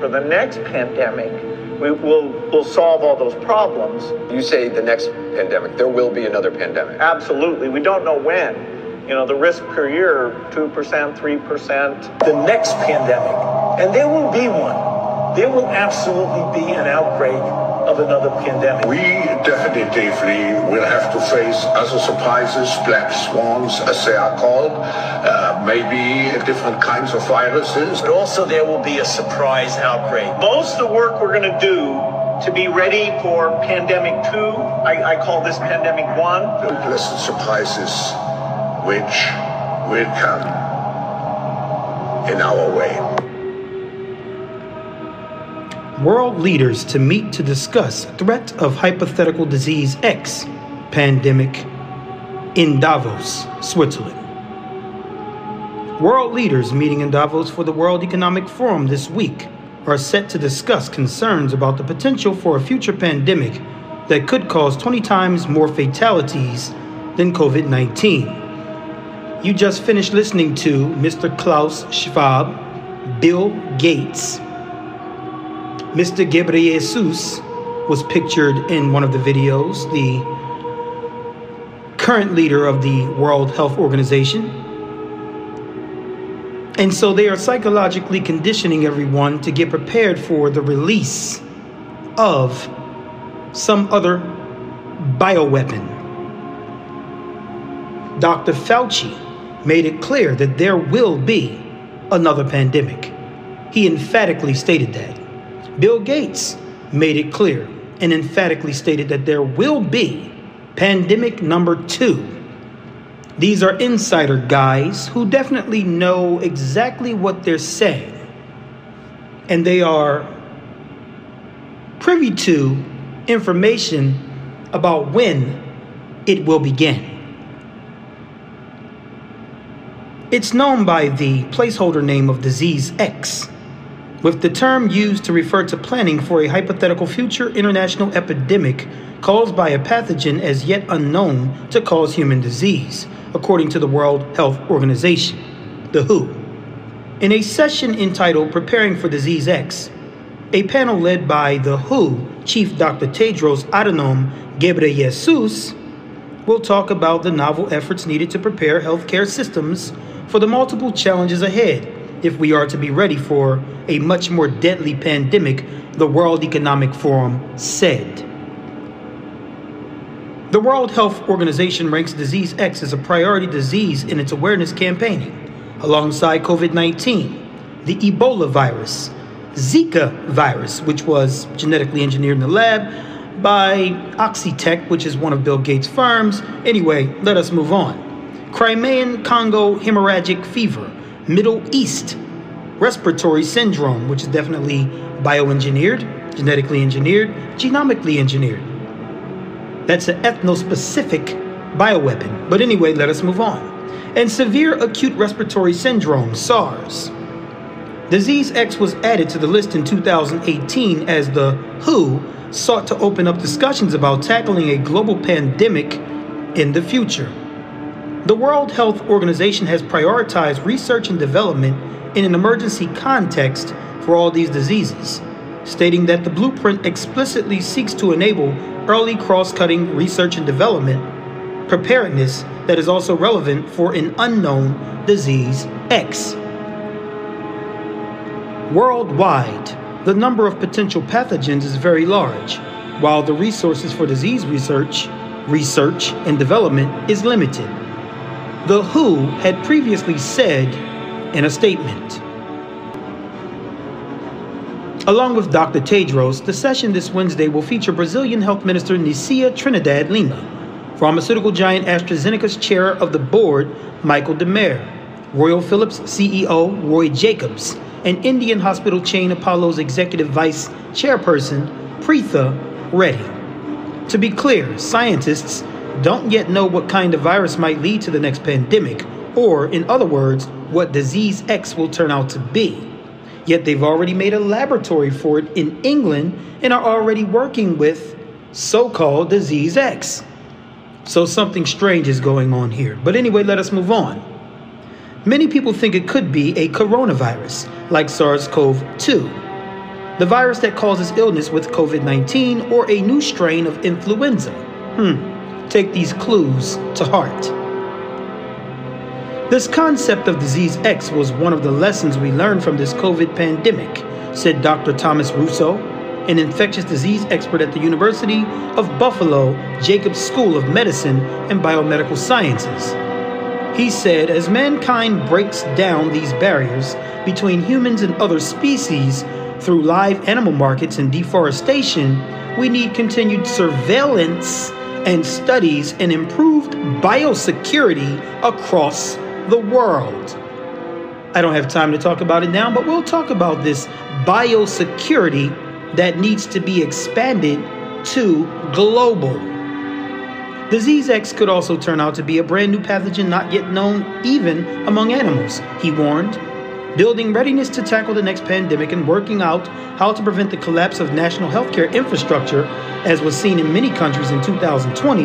for the next pandemic, we will we'll solve all those problems. You say the next pandemic, there will be another pandemic. Absolutely. We don't know when. You know, the risk per year, 2%, 3%. The next pandemic, and there will be one, there will absolutely be an outbreak of another pandemic. We definitively will have to face other surprises, black swans, as they are called, uh, maybe different kinds of viruses. But also, there will be a surprise outbreak. Most of the work we're going to do to be ready for pandemic two, I, I call this pandemic one. The Pleasant surprises which will come in our way world leaders to meet to discuss threat of hypothetical disease X pandemic in Davos, Switzerland. World leaders meeting in Davos for the World Economic Forum this week are set to discuss concerns about the potential for a future pandemic that could cause 20 times more fatalities than COVID 19. You just finished listening to Mr. Klaus Schwab, Bill Gates, Mr. Ghebreyesus was pictured in one of the videos, the current leader of the World Health Organization. And so they are psychologically conditioning everyone to get prepared for the release of some other bioweapon. Dr. Fauci made it clear that there will be another pandemic. He emphatically stated that. Bill Gates made it clear and emphatically stated that there will be pandemic number two. These are insider guys who definitely know exactly what they're saying. And they are privy to information about when it will begin. It's known by the placeholder name of disease X with the term used to refer to planning for a hypothetical future international epidemic caused by a pathogen as yet unknown to cause human disease, according to the World Health Organization, the WHO. In a session entitled Preparing for Disease X, a panel led by the WHO Chief Dr. Tedros Adhanom Ghebreyesus will talk about the novel efforts needed to prepare healthcare systems for the multiple challenges ahead if we are to be ready for a much more deadly pandemic, the World Economic Forum said. The World Health Organization ranks disease X as a priority disease in its awareness campaigning, alongside COVID 19, the Ebola virus, Zika virus, which was genetically engineered in the lab by Oxitec, which is one of Bill Gates' firms. Anyway, let us move on. Crimean Congo hemorrhagic fever, Middle East respiratory syndrome, which is definitely bioengineered, genetically engineered, genomically engineered. That's an ethnospecific bioweapon. But anyway, let us move on. And severe acute respiratory syndrome, SARS. Disease X was added to the list in 2018 as the WHO sought to open up discussions about tackling a global pandemic in the future. The World Health Organization has prioritized research and development in an emergency context for all these diseases, stating that the blueprint explicitly seeks to enable early cross cutting research and development preparedness that is also relevant for an unknown disease X. Worldwide, the number of potential pathogens is very large, while the resources for disease research, research, and development is limited. The WHO had previously said in a statement. Along with Dr. Tedros, the session this Wednesday will feature Brazilian Health Minister Nísia Trinidad Lima, pharmaceutical giant AstraZeneca's chair of the board, Michael Demare, Royal Philips CEO Roy Jakobs, and Indian hospital chain Apollo's executive vice chairperson, Preetha Reddy. To be clear, scientists don't yet know what kind of virus might lead to the next pandemic, or, in other words, what disease X will turn out to be. Yet they've already made a laboratory for it in England and are already working with so called disease X. So something strange is going on here. But anyway, let us move on. Many people think it could be a coronavirus, like SARS CoV 2. the virus that causes illness with COVID 19 or a new strain of influenza. Hmm, take these clues to heart. This concept of disease X was one of the lessons we learned from this COVID pandemic, said Dr. Thomas Russo, an infectious disease expert at the University of Buffalo Jacobs School of Medicine and Biomedical Sciences. He said, as mankind breaks down these barriers between humans and other species through live animal markets and deforestation, we need continued surveillance and studies and improved biosecurity across the world. I don't have time to talk about it now, but we'll talk about this biosecurity that needs to be expanded to global. Disease X could also turn out to be a brand new pathogen not yet known even among animals, he warned. Building readiness to tackle the next pandemic and working out how to prevent the collapse of national healthcare infrastructure, as was seen in many countries in 2020,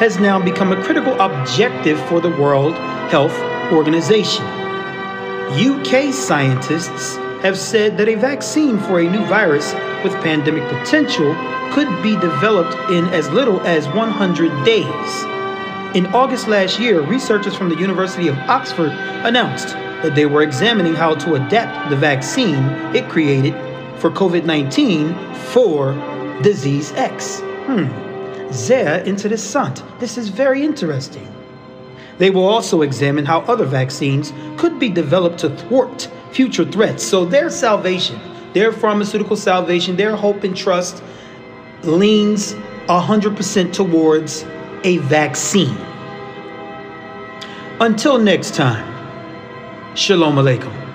has now become a critical objective for the World Health Organization. UK scientists have said that a vaccine for a new virus with pandemic potential could be developed in as little as 100 days. In August last year, researchers from the University of Oxford announced that they were examining how to adapt the vaccine it created for COVID 19 for disease X. Hmm. Sehr interessant. This is very interesting. They will also examine how other vaccines could be developed to thwart future threats. So their salvation, their pharmaceutical salvation, their hope and trust leans 100% towards a vaccine. Until next time, Shalom Aleichem.